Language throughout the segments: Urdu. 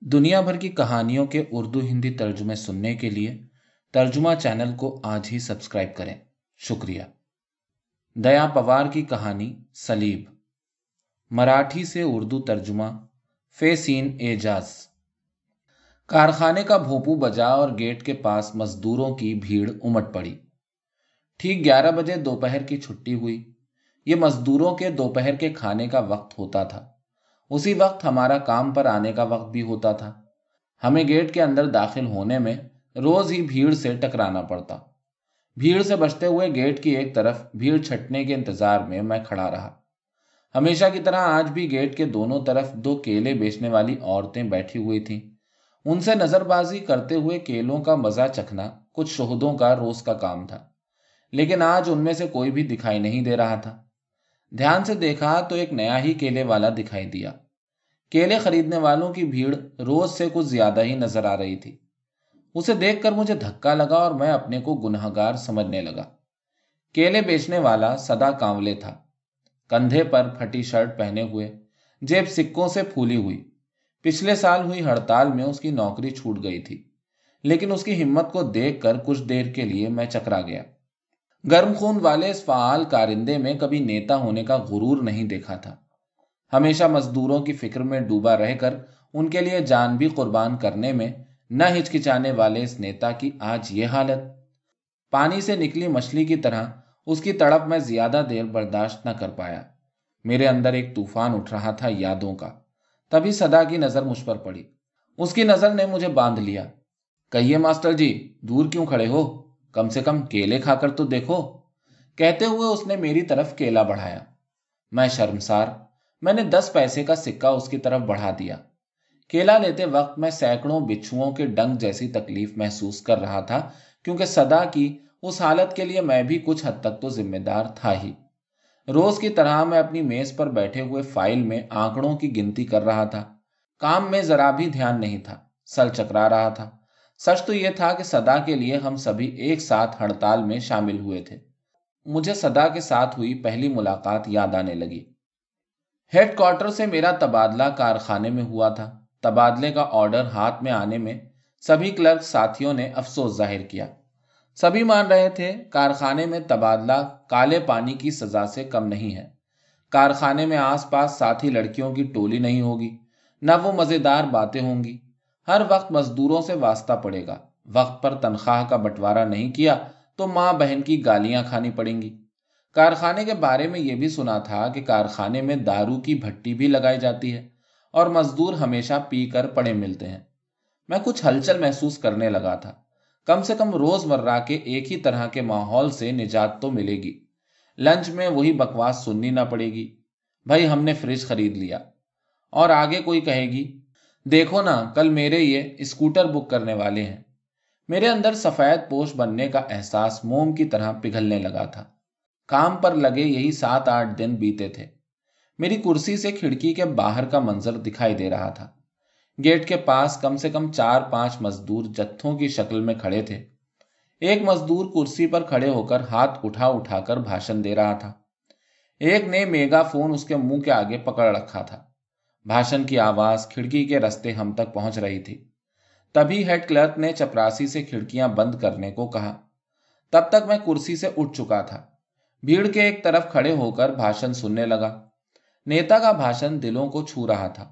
دنیا بھر کی کہانیوں کے اردو ہندی ترجمے سننے کے لیے ترجمہ چینل کو آج ہی سبسکرائب کریں۔ شکریہ۔ دیا پوار کی کہانی سلیب۔ مراٹھی سے اردو ترجمہ، فیسین اعجاز۔ کارخانے کا بھوپو بجا اور گیٹ کے پاس مزدوروں کی بھیڑ امٹ پڑی۔ ٹھیک گیارہ بجے دوپہر کی چھٹی ہوئی۔ یہ مزدوروں کے دوپہر کے کھانے کا وقت ہوتا تھا۔ اسی وقت ہمارا کام پر آنے کا وقت بھی ہوتا تھا۔ ہمیں گیٹ کے اندر داخل ہونے میں روز ہی بھیڑ سے ٹکرانا پڑتا۔ بھیڑ سے بچتے ہوئے گیٹ کی ایک طرف بھیڑ چھٹنے کے انتظار میں میں کھڑا رہا۔ ہمیشہ کی طرح آج بھی گیٹ کے دونوں طرف دو کیلے بیچنے والی عورتیں بیٹھی ہوئی تھیں۔ ان سے نظر بازی کرتے ہوئے کیلوں کا مزہ چکھنا کچھ شہدوں کا روز کا کام تھا۔ لیکن آج ان میں سے کوئی بھی دکھائی نہیں دے رہا تھا۔ دھیان سے دیکھا تو ایک نیا ہی کیلے والا دکھائی دیا۔ کیلے خریدنے والوں کی بھیڑ روز سے کچھ زیادہ ہی نظر آ رہی تھی۔ اسے دیکھ کر مجھے دھکا لگا اور میں اپنے کو گناہ گار سمجھنے لگا۔ کیلے بیچنے والا سدا کانولے تھا۔ کندھے پر پھٹی شرٹ پہنے ہوئے، جیب سکوں سے پھولی ہوئی۔ پچھلے سال ہوئی ہڑتال میں اس کی نوکری چھوٹ گئی تھی، لیکن اس کی ہمت کو دیکھ کر کچھ دیر کے لیے میں چکرا گیا۔ گرم خون والے اس فعال کارندے میں کبھی نیتا ہونے کا غرور نہیں دیکھا تھا۔ ہمیشہ مزدوروں کی فکر میں ڈوبا رہ کر ان کے لیے جان بھی قربان کرنے میں نہ ہچکچانے والے اس نیتا کی آج یہ حالت۔ پانی سے نکلی مچھلی کی طرح اس کی تڑپ میں زیادہ دیر برداشت نہ کر پایا۔ میرے اندر ایک طوفان اٹھ رہا تھا یادوں کا۔ تبھی صدا کی نظر مجھ پر پڑی۔ اس کی نظر نے مجھے باندھ لیا۔ کہیے ماسٹر جی دور کیوں کھڑے ہو؟ کم سے کم کیلے کھا کر تو دیکھو۔ کہتے ہوئے اس نے میری طرف کیلا بڑھایا۔ میں شرمسار، میں نے دس پیسے کا سکہ اس کی طرف بڑھا دیا۔ کیلا لیتے وقت میں سینکڑوں بچھوؤں کے ڈنگ جیسی تکلیف محسوس کر رہا تھا، کیونکہ صدا کی اس حالت کے لیے میں بھی کچھ حد تک تو ذمہ دار تھا ہی۔ روز کی طرح میں اپنی میز پر بیٹھے ہوئے فائل میں آنکڑوں کی گنتی کر رہا تھا۔ کام میں ذرا بھی دھیان نہیں تھا، سل چکرا رہا تھا۔ سچ تو یہ تھا کہ صدا کے لیے ہم سبھی ایک ساتھ ہڑتال میں شامل ہوئے تھے۔ مجھے صدا کے ساتھ ہوئی پہلی ملاقات یاد آنے لگی۔ ہیڈ کوارٹر سے میرا تبادلہ کارخانے میں ہوا تھا۔ تبادلے کا آرڈر ہاتھ میں آنے میں سبھی کلرک ساتھیوں نے افسوس ظاہر کیا۔ سبھی مان رہے تھے، کارخانے میں تبادلہ کالے پانی کی سزا سے کم نہیں ہے۔ کارخانے میں آس پاس ساتھی لڑکیوں کی ٹولی نہیں ہوگی، نہ وہ مزیدار باتیں ہوں گی۔ ہر وقت مزدوروں سے واسطہ پڑے گا۔ وقت پر تنخواہ کا بٹوارا نہیں کیا تو ماں بہن کی گالیاں کھانی پڑیں گی۔ کارخانے کے بارے میں یہ بھی سنا تھا کہ کارخانے میں دارو کی بھٹی بھی لگائی جاتی ہے اور مزدور ہمیشہ پی کر پڑے ملتے ہیں۔ میں کچھ ہلچل محسوس کرنے لگا تھا۔ کم سے کم روز مرہ کے ایک ہی طرح کے ماحول سے نجات تو ملے گی۔ لنچ میں وہی بکواس سننی نہ پڑے گی۔ بھائی ہم نے فریج خرید لیا۔ اور آگے کوئی کہے گی دیکھو نا، کل میرے یہ اسکوٹر بک کرنے والے ہیں۔ میرے اندر سفید پوش بننے کا احساس موم کی طرح پگھلنے لگا تھا۔ کام پر لگے یہی سات آٹھ دن بیتے تھے۔ میری کرسی سے کھڑکی کے باہر کا منظر دکھائی دے رہا تھا۔ گیٹ کے پاس کم سے کم چار پانچ مزدور جتھوں کی شکل میں کھڑے تھے۔ ایک مزدور کرسی پر کھڑے ہو کر ہاتھ اٹھا اٹھا کر بھاشن دے رہا تھا۔ ایک نے میگا فون اس کے منہ کے آگے پکڑ رکھا تھا۔ بھاشن کی آواز کھڑکی کے رستے ہم تک پہنچ رہی تھی۔ تبھی ہیڈ کلرک نے چپراسی سے کھڑکیاں بند کرنے کو کہا۔ تب تک میں کرسی سے اٹھ چکا تھا۔ بھیڑ کے ایک طرف کھڑے ہو کر بھاشن سننے لگا۔ نیتا کا بھاشن دلوں کو چھو رہا تھا۔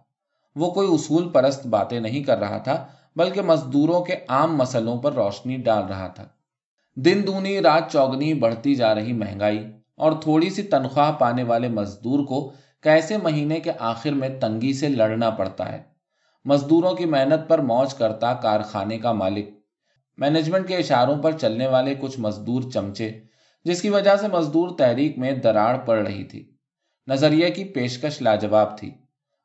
وہ کوئی اصول پرست باتیں نہیں کر رہا تھا، بلکہ مزدوروں کے عام مسلوں پر روشنی ڈال رہا تھا۔ دن دونی، رات چوگنی بڑھتی جا رہی مہنگائی اور تھوڑی سی تنخواہ پانے والے مزدور کو کیسے مہینے کے آخر میں تنگی سے لڑنا پڑتا ہے؟ مزدوروں کی محنت پر موج کرتا کارخانے کا مالک۔ مینجمنٹ کے اشاروں پر چلنے والے کچھ مزدور چمچے، جس کی وجہ سے مزدور تحریک میں دراڑ پڑ رہی تھی۔ نظریے کی پیشکش لاجواب تھی۔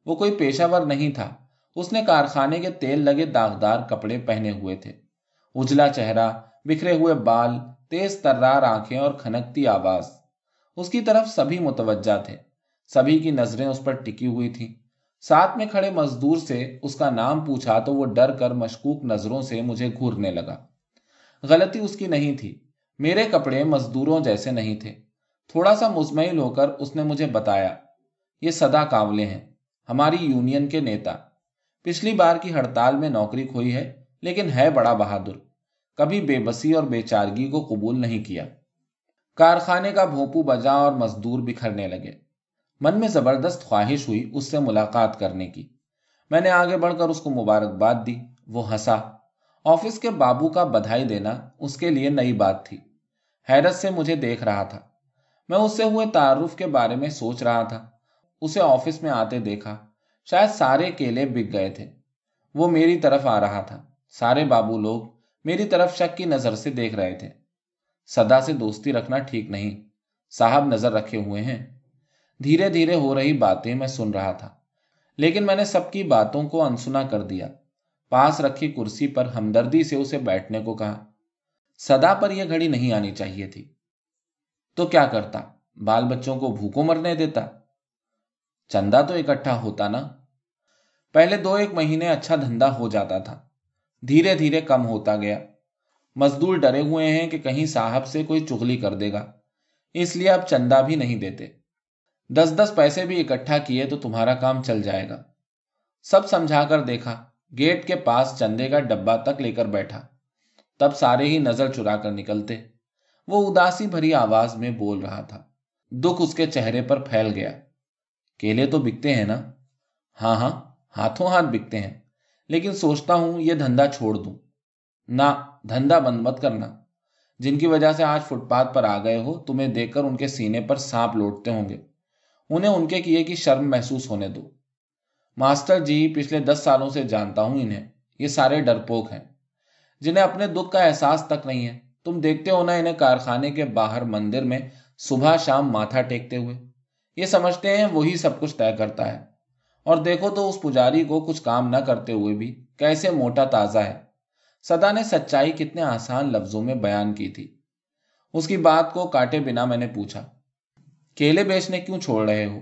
وہ کوئی پیشہ ور نہیں تھا۔ اس نے کارخانے کے تیل لگے داغدار کپڑے پہنے ہوئے تھے۔ اجلا چہرہ، بکھرے ہوئے بال، تیز ترار آنکھیں اور کھنکتی آواز۔ اس کی طرف سبھی متوجہ تھے۔ سبھی کی نظریں اس پر ٹکی ہوئی تھیں۔ ساتھ میں کھڑے مزدور سے اس کا نام پوچھا تو وہ ڈر کر مشکوک نظروں سے مجھے گھورنے لگا۔ غلطی اس کی نہیں تھی۔ میرے کپڑے مزدوروں جیسے نہیں تھے۔ تھوڑا سا مزمل ہو کر اس نے مجھے بتایا، یہ سدا کاولے ہیں، ہماری یونین کے نیتا۔ پچھلی بار کی ہڑتال میں نوکری کھوئی ہے، لیکن ہے بڑا بہادر۔ کبھی بے بسی اور بے چارگی کو قبول نہیں کیا۔ کارخانے کا بھوپو بجا اور مزدور بکھرنے لگے۔ من میں زبردست خواہش ہوئی اس سے ملاقات کرنے کی۔ میں نے آگے بڑھ کر اس کو مبارکباد دی، وہ ہنسا۔ آفس کے بابو کا بدھائی دینا اس کے لیے نئی بات تھی۔ حیرت سے مجھے دیکھ رہا تھا۔ میں اس سے ہوئے تعارف کے بارے میں سوچ رہا تھا۔ اسے آفس میں آتے دیکھا۔ شاید سارے کیلے بک گئے تھے۔ وہ میری طرف آ رہا تھا۔ سارے بابو لوگ میری طرف شک کی نظر سے دیکھ رہے تھے۔ سدا سے دوستی رکھنا ٹھیک نہیں۔ صاحب نظر رکھے ہوئے ہیں۔ دھیرے دھیرے ہو رہی باتیں میں سن رہا تھا۔ لیکن میں نے سب کی باتوں کو انسنا کر دیا۔ پاس رکھی کرسی پر ہمدردی سے اسے بیٹھنے کو کہا۔ سدا پر یہ گھڑی نہیں آنی چاہیے تھی۔ تو کیا کرتا؟ بال بچوں کو بھوکو مرنے دیتا؟ چندہ تو اکٹھا ہوتا نا۔ پہلے دو ایک مہینے اچھا دھندا ہو جاتا تھا۔ دھیرے دھیرے کم ہوتا گیا۔ مزدور ڈرے ہوئے ہیں کہ کہیں صاحب سے کوئی چگلی کر دے گا۔ اس لیے اب چندہ بھی نہیں دیتے۔ دس دس پیسے بھی اکٹھا کیے تو تمہارا کام چل جائے گا۔ سب سمجھا کر دیکھا، گیٹ کے پاس چندے کا ڈبا تک لے کر بیٹھا۔ تب سارے ہی نظر چرا کر نکلتے۔ وہ اداسی بھری آواز میں بول رہا تھا۔ دکھ اس کے چہرے پر پھیل گیا۔ کیلے تو بکتے ہیں نا؟ ہاں ہاں ہاتھوں ہاتھ بکتے ہیں۔ لیکن سوچتا ہوں یہ دھندا چھوڑ دوں۔ نہ، دھندا بند مت کرنا۔ جن کی وجہ سے آج فٹ پاتھ پر آ گئے ہو، تمہیں دیکھ کر ان کے سینے پر سانپ لوٹتے ہوں گے۔ انہیں ان کے کیے کی شرم محسوس ہونے دو۔ ماسٹر جی پچھلے دس سالوں سے جانتا ہوں انہیں۔ یہ سارے ڈرپوک ہیں۔ جنہیں اپنے دکھ کا احساس تک نہیں ہے۔ تم دیکھتے ہو نا انہیں کارخانے کے باہر مندر میں صبح شام ماتھا ٹیکتے ہوئے۔ یہ سمجھتے ہیں وہی سب کچھ طے کرتا ہے۔ اور دیکھو تو اس پجاری کو کچھ کام نہ کرتے ہوئے بھی کیسے موٹا تازہ ہے۔ سدا نے سچائی کتنے آسان لفظوں میں بیان کی تھی۔ اس کی بات کو کاٹے بنا میں نے پوچھا۔ کیلے بیچنے کیوں چھوڑ رہے ہو؟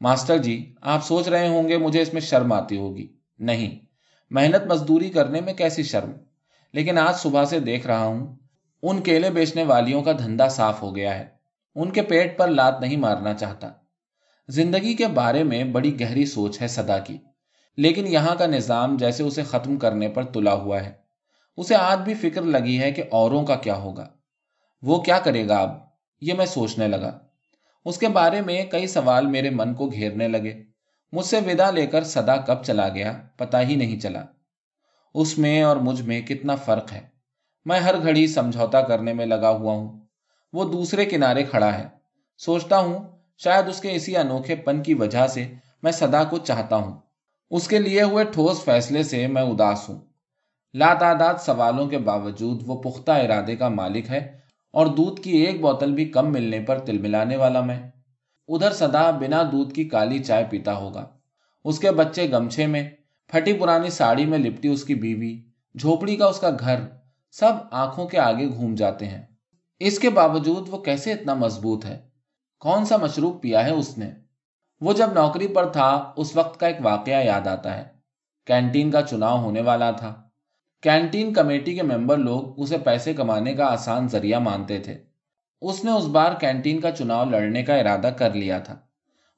ماسٹر جی آپ سوچ رہے ہوں گے مجھے اس میں شرم آتی ہوگی۔ نہیں، محنت مزدوری کرنے میں کیسی شرم؟ لیکن آج صبح سے دیکھ رہا ہوں، ان کیلے بیچنے والیوں کا دھندا صاف ہو گیا ہے۔ ان کے پیٹ پر لات نہیں مارنا چاہتا۔ زندگی کے بارے میں بڑی گہری سوچ ہے سدا کی۔ لیکن یہاں کا نظام جیسے اسے ختم کرنے پر تلا ہوا ہے۔ اسے آج بھی فکر لگی ہے کہ اوروں کا کیا ہوگا۔ وہ کیا کرے گا اب؟ یہ میں سوچنے لگا۔ اس کے بارے میں کئی سوال میرے من کو گھیرنے لگے۔ مجھ سے ودا لے کر سدا کب چلا گیا پتا ہی نہیں چلا۔ اس میں اور مجھ میں کتنا فرق ہے۔ میں ہر گھڑی سمجھوتا کرنے میں لگا ہوا ہوں۔ وہ دوسرے کنارے کھڑا ہے۔ سوچتا ہوں شاید اس کے اسی انوکھے پن کی وجہ سے میں سدا کو چاہتا ہوں۔ اس کے لیے ہوئے ٹھوس فیصلے سے میں اداس ہوں۔ لاتعداد سوالوں کے باوجود وہ پختہ ارادے کا مالک ہے۔ اور دودھ کی ایک بوتل بھی کم ملنے پر تل ملانے والا میں۔ ادھر سدا بنا دودھ کی کالی چائے پیتا ہوگا۔ اس کے بچے گمچھے میں، پھٹی پرانی ساڑی میں لپٹی اس کی بیوی، جھوپڑی کا اس کا گھر، سب آنکھوں کے آگے گھوم جاتے ہیں۔ اس کے باوجود وہ کیسے اتنا مضبوط ہے؟ کون سا مشروب پیا ہے اس نے؟ وہ جب نوکری پر تھا، اس وقت کا ایک واقعہ یاد آتا ہے۔ کینٹین کا چناؤ ہونے والا تھا۔ کینٹین کمیٹی کے ممبر لوگ اسے پیسے کمانے کا آسان ذریعہ مانتے تھے۔ اس نے اس بار کینٹین کا چناؤ لڑنے کا ارادہ کر لیا تھا۔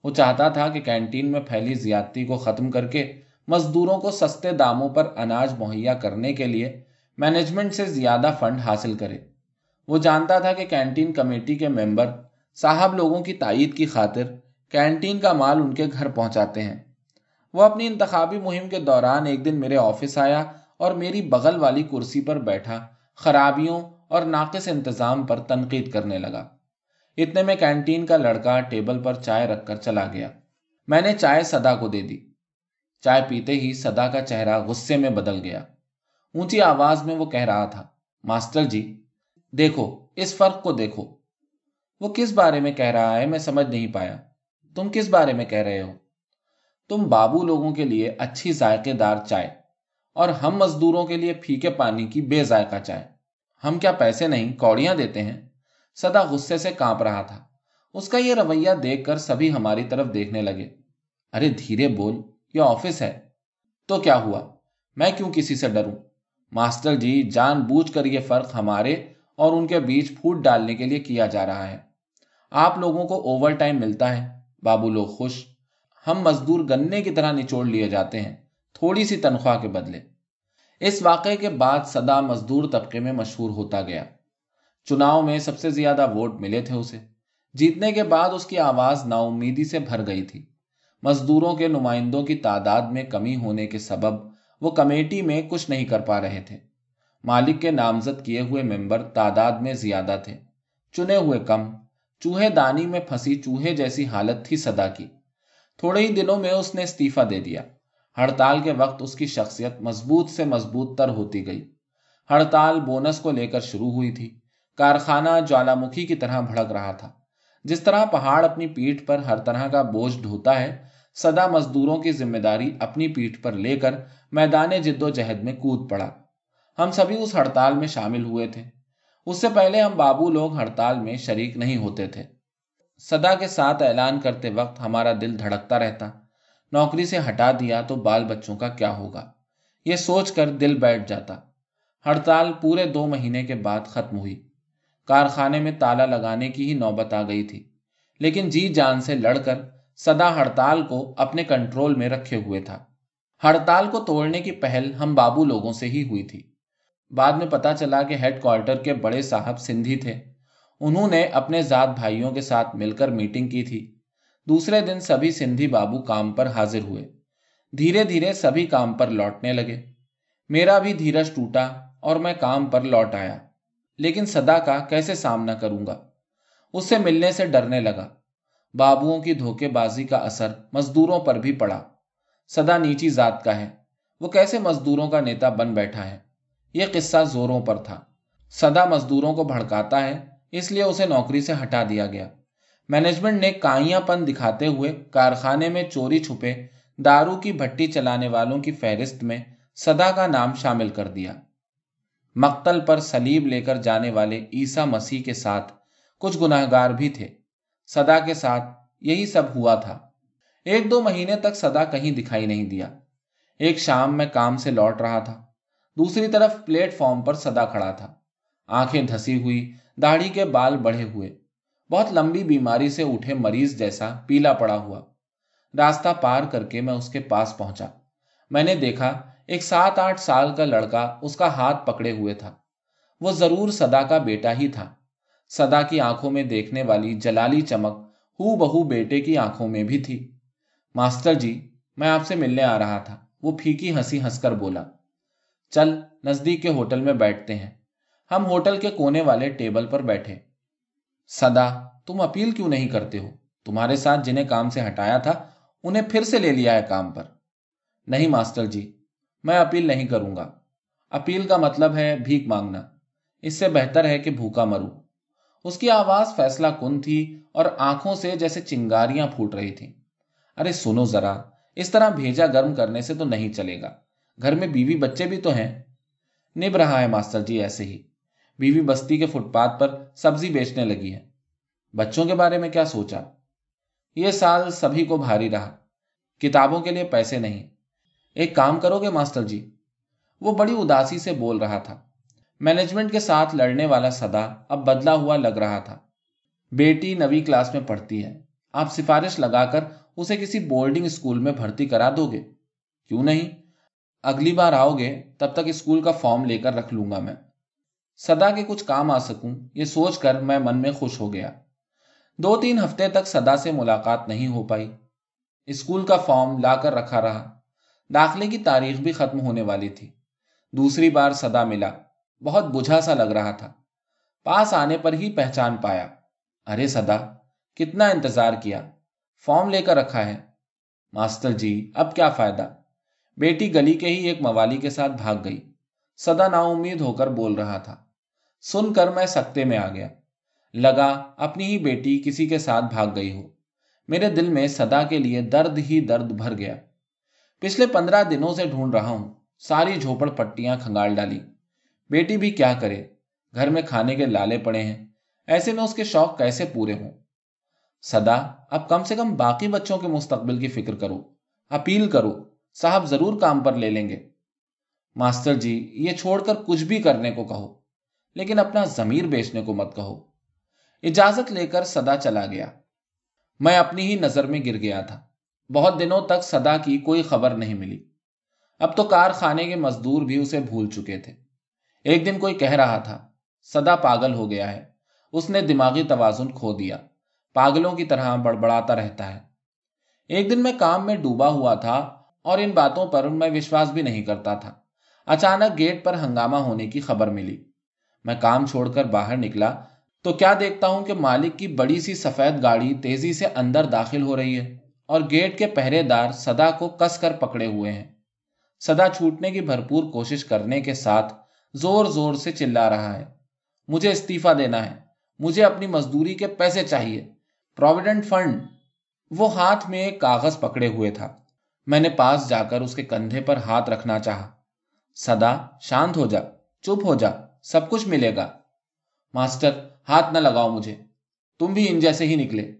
وہ چاہتا تھا کہ کینٹین میں پھیلی زیادتی کو ختم کر کے مزدوروں کو سستے داموں پر اناج مہیا کرنے کے لیے مینجمنٹ سے زیادہ فنڈ حاصل کرے۔ وہ جانتا تھا کہ کینٹین کمیٹی کے ممبر صاحب لوگوں کی تائید کی خاطر کینٹین کا مال ان کے گھر پہنچاتے ہیں۔ وہ اپنی انتخابی مہم کے دوران ایک دن میرے آفس آیا اور میری بغل والی کرسی پر بیٹھا، خرابیوں اور ناقص انتظام پر تنقید کرنے لگا۔ اتنے میں کینٹین کا لڑکا ٹیبل پر چائے رکھ کر چلا گیا۔ میں نے چائے سدا کو دے دی۔ چائے پیتے ہی سدا کا چہرہ غصے میں بدل گیا۔ اونچی آواز میں وہ کہہ رہا تھا، ماسٹر جی دیکھو، اس فرق کو دیکھو۔ وہ کس بارے میں کہہ رہا ہے میں سمجھ نہیں پایا۔ تم کس بارے میں کہہ رہے ہو؟ تم بابو لوگوں کے لیے اچھی ذائقے دار چائے۔ اور ہم مزدوروں کے لیے پھیکے پانی کی بے ذائقہ چائے۔ ہم کیا پیسے نہیں، کوڑیاں دیتے ہیں۔ سدا غصے سے کانپ رہا تھا۔ اس کا یہ رویہ دیکھ کر سبھی ہماری طرف دیکھنے لگے۔ ارے دھیرے بول، یہ آفس ہے۔ تو کیا ہوا؟ میں کیوں کسی سے ڈروں؟ ماسٹر جی جان بوجھ کر یہ فرق ہمارے اور ان کے بیچ پھوٹ ڈالنے کے لیے کیا جا رہا ہے۔ آپ لوگوں کو اوور ٹائم ملتا ہے۔ بابو لوگ خوش۔ ہم مزدور گنے کی طرح نچوڑ لیے جاتے ہیں۔ تھوڑی سی تنخواہ کے بدلے۔ اس واقعے کے بعد سدا مزدور طبقے میں مشہور ہوتا گیا۔ چناؤ میں سب سے زیادہ ووٹ ملے تھے اسے۔ جیتنے کے بعد اس کی آواز نا امیدی سے بھر گئی تھی۔ مزدوروں کے نمائندوں کی تعداد میں کمی ہونے کے سبب وہ کمیٹی میں کچھ نہیں کر پا رہے تھے۔ مالک کے نامزد کیے ہوئے ممبر تعداد میں زیادہ تھے۔ چنے ہوئے کم، چوہے دانی میں پھنسی چوہے جیسی حالت تھی سدا کی۔ تھوڑے ہی دنوں میں اس نے استعفی دے دیا۔ ہڑتال کے وقت اس کی شخصیت مضبوط سے مضبوط تر ہوتی گئی۔ ہڑتال بونس کو لے کر شروع ہوئی تھی۔ کارخانہ جوالا مکھی کی طرح بھڑک رہا تھا۔ جس طرح پہاڑ اپنی پیٹھ پر ہر طرح کا بوجھ ڈھوتا ہے سدا مزدوروں کی ذمہ داری اپنی پیٹھ پر لے کر میدان جد و جہد میں کود پڑا۔ ہم سبھی اس ہڑتال میں شامل ہوئے تھے۔ اس سے پہلے ہم بابو لوگ ہڑتال میں شریک نہیں ہوتے تھے۔ سدا کے ساتھ اعلان کرتے وقت ہمارا دل دھڑکتا رہتا۔ نوکری سے ہٹا دیا تو بال بچوں کا کیا ہوگا؟ یہ سوچ کر دل بیٹھ جاتا۔ ہڑتال پورے دو مہینے کے بعد ختم ہوئی۔ کارخانے میں تالا لگانے کی ہی نوبت آ گئی تھی۔ لیکن جی جان سے لڑ کر سدا ہڑتال کو اپنے کنٹرول میں رکھے ہوئے تھا۔ ہڑتال کو توڑنے کی پہل ہم بابو لوگوں سے ہی ہوئی تھی۔ بعد میں پتا چلا کہ ہیڈ کوارٹر کے بڑے صاحب سندھی تھے۔ انہوں نے اپنے ذات بھائیوں کے ساتھ مل کر میٹنگ کی تھی۔ دوسرے دن سبھی سندھی بابو کام پر حاضر ہوئے۔ دھیرے دھیرے سبھی کام پر لوٹنے لگے۔ میرا بھی دھیرج ٹوٹا اور میں کام پر لوٹ آیا، لیکن سدا کا کیسے سامنا کروں گا؟ اس سے ملنے سے ڈرنے لگا۔ بابوؤں کی دھوکے بازی کا اثر مزدوروں پر بھی پڑا۔ سدا نیچی ذات کا ہے، وہ کیسے مزدوروں کا نیتا بن بیٹھا ہے؟ یہ قصہ زوروں پر تھا۔ سدا مزدوروں کو بھڑکاتا ہے، اس لیے اسے نوکری سے ہٹا دیا گیا۔ مینجمنٹ نے کائیاں پن دکھاتے ہوئے کارخانے میں چوری چھپے، دارو کی بھٹی چلانے والوں کی فہرست میں سدا کا نام شامل کر دیا۔ مقتل پر سلیب لے کر جانے والے عیسا مسیح کے ساتھ کچھ گناہ گار بھی تھے۔ سدا کے ساتھ یہی سب ہوا تھا۔ ایک دو مہینے تک سدا کہیں دکھائی نہیں دیا۔ ایک شام میں کام سے لوٹ رہا تھا۔ دوسری طرف پلیٹ فارم پر سدا کھڑا تھا۔ آنکھیں دھسی ہوئی، داڑھی کے بال بڑھے ہوئے۔ بہت لمبی بیماری سے اٹھے مریض جیسا پیلا پڑا ہوا۔ راستہ پار کر کے میں اس کے پاس پہنچا۔ میں نے دیکھا، ایک سات آٹھ سال کا لڑکا اس کا ہاتھ پکڑے ہوئے تھا۔ وہ ضرور سدا کا بیٹا ہی تھا۔ سدا کی آنکھوں میں دیکھنے والی جلالی چمک ہو بہو بیٹے کی آنکھوں میں بھی تھی۔ ماسٹر جی میں آپ سے ملنے آ رہا تھا۔ وہ پھیکی ہنسی ہنس کر بولا، چل نزدیک کے ہوٹل میں بیٹھتے ہیں۔ ہم ہوٹل کے کونے والے ٹیبل پر بیٹھے۔ سدا تم اپیل کیوں نہیں کرتے ہو؟ تمہارے ساتھ جنہیں کام سے ہٹایا تھا، انہیں پھر سے لے لیا ہے کام پر۔ نہیں ماسٹر جی میں اپیل نہیں کروں گا۔ اپیل کا مطلب ہے بھیک مانگنا۔ اس سے بہتر ہے کہ بھوکا مروں۔ اس کی آواز فیصلہ کن تھی اور آنکھوں سے جیسے چنگاریاں پھوٹ رہی تھی ارے سنو ذرا، اس طرح بھیجا گرم کرنے سے تو نہیں چلے گا۔ گھر میں بیوی بچے بھی تو ہیں۔ نب رہا ہے ماسٹر جی ایسے ہی۔ بیوی بستی کے فٹ پاتھ پر سبزی بیچنے لگی ہے۔ بچوں کے بارے میں کیا سوچا؟ یہ سال سبھی کو بھاری رہا۔ کتابوں کے لیے پیسے نہیں۔ ایک کام کرو گے ماسٹر جی۔ وہ بڑی اداسی سے بول رہا تھا۔ مینجمنٹ کے ساتھ لڑنے والا سدا اب بدلا ہوا لگ رہا تھا۔ بیٹی نوی کلاس میں پڑھتی ہے۔ آپ سفارش لگا کر اسے کسی بورڈنگ اسکول میں بھرتی کرا دو گے۔ کیوں نہیں؟ اگلی بار آؤ گے، تب تک اسکول کا فارم لے کر رکھ لوں گا میں۔ سدا کے کچھ کام آ سکوں، یہ سوچ کر میں من میں خوش ہو گیا۔ دو تین ہفتے تک سدا سے ملاقات نہیں ہو پائی۔ اسکول کا فارم لا کر رکھا رہا۔ داخلے کی تاریخ بھی ختم ہونے والی تھی۔ دوسری بار سدا ملا۔ بہت بجھا سا لگ رہا تھا۔ پاس آنے پر ہی پہچان پایا۔ ارے سدا کتنا انتظار کیا۔ فارم لے کر رکھا ہے۔ ماسٹر جی اب کیا فائدہ؟ بیٹی گلی کے ہی ایک موالی کے ساتھ بھاگ گئی۔ سدا نا امید ہو کر بول رہا تھا۔ سن کر میں سکتے میں آ گیا۔ لگا، اپنی ہی بیٹی کسی کے ساتھ بھاگ گئی ہو۔ میرے دل میں سدا کے لیے درد ہی درد بھر گیا۔ پچھلے پندرہ دنوں سے ڈھونڈ رہا ہوں۔ ساری جھوپڑ پٹیاں کھنگال ڈالی۔ بیٹی بھی کیا کرے؟ گھر میں کھانے کے لالے پڑے ہیں۔ ایسے میں اس کے شوق کیسے پورے ہوں؟ سدا اب کم سے کم باقی بچوں کے مستقبل کی فکر کرو۔ اپیل کرو، صاحب ضرور کام پر لے لیں گے۔ ماسٹر جی یہ چھوڑ کر کچھ بھی کرنے کو کہو۔ لیکن اپنا ضمیر بیچنے کو مت کہو۔ اجازت لے کر سدا چلا گیا۔ میں اپنی ہی نظر میں گر گیا تھا۔ بہت دنوں تک سدا کی کوئی خبر نہیں ملی۔ اب تو کارخانے کے مزدور بھی اسے بھول چکے تھے۔ ایک دن کوئی کہہ رہا تھا سدا پاگل ہو گیا ہے۔ اس نے دماغی توازن کھو دیا۔ پاگلوں کی طرح بڑبڑاتا رہتا ہے۔ ایک دن میں کام میں ڈوبا ہوا تھا اور ان باتوں پر میں وشواس بھی نہیں کرتا تھا۔ اچانک گیٹ پر ہنگامہ ہونے کی خبر ملی۔ میں کام چھوڑ کر باہر نکلا تو کیا دیکھتا ہوں کہ مالک کی بڑی سی سفید گاڑی تیزی سے اندر داخل ہو رہی ہے اور گیٹ کے پہرے دار سدا کو کس کر پکڑے ہوئے ہیں۔ سدا چھوٹنے کی بھرپور کوشش کرنے کے ساتھ زور زور سے چلا رہا ہے۔ مجھے استعفی دینا ہے۔ مجھے اپنی مزدوری کے پیسے چاہیے۔ پروویڈنٹ فنڈ وہ ہاتھ میں ایک کاغذ پکڑے ہوئے تھا۔ میں نے پاس جا کر اس کے کندھے پر ہاتھ رکھنا چاہا۔ سدا شانت ہو جا۔ چپ ہو جا، سب کچھ ملے گا۔ ماسٹر، ہاتھ نہ لگاؤ مجھے۔ تم بھی ان جیسے ہی نکلے۔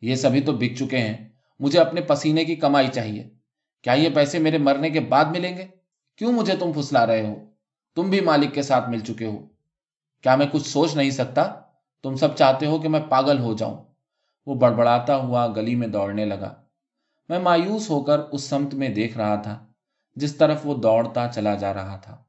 یہ سبھی تو بک چکے ہیں۔ مجھے اپنے پسینے کی کمائی چاہیے۔ کیا یہ پیسے میرے مرنے کے بعد ملیں گے؟ کیوں مجھے تم پھسلا رہے ہو؟ تم بھی مالک کے ساتھ مل چکے ہو۔ کیا میں کچھ سوچ نہیں سکتا؟ تم سب چاہتے ہو کہ میں پاگل ہو جاؤں۔ وہ بڑبڑاتا ہوا گلی میں دوڑنے لگا۔ میں مایوس ہو کر اس سمت میں دیکھ رہا تھا، جس طرف وہ دوڑتا چلا جا رہا تھا۔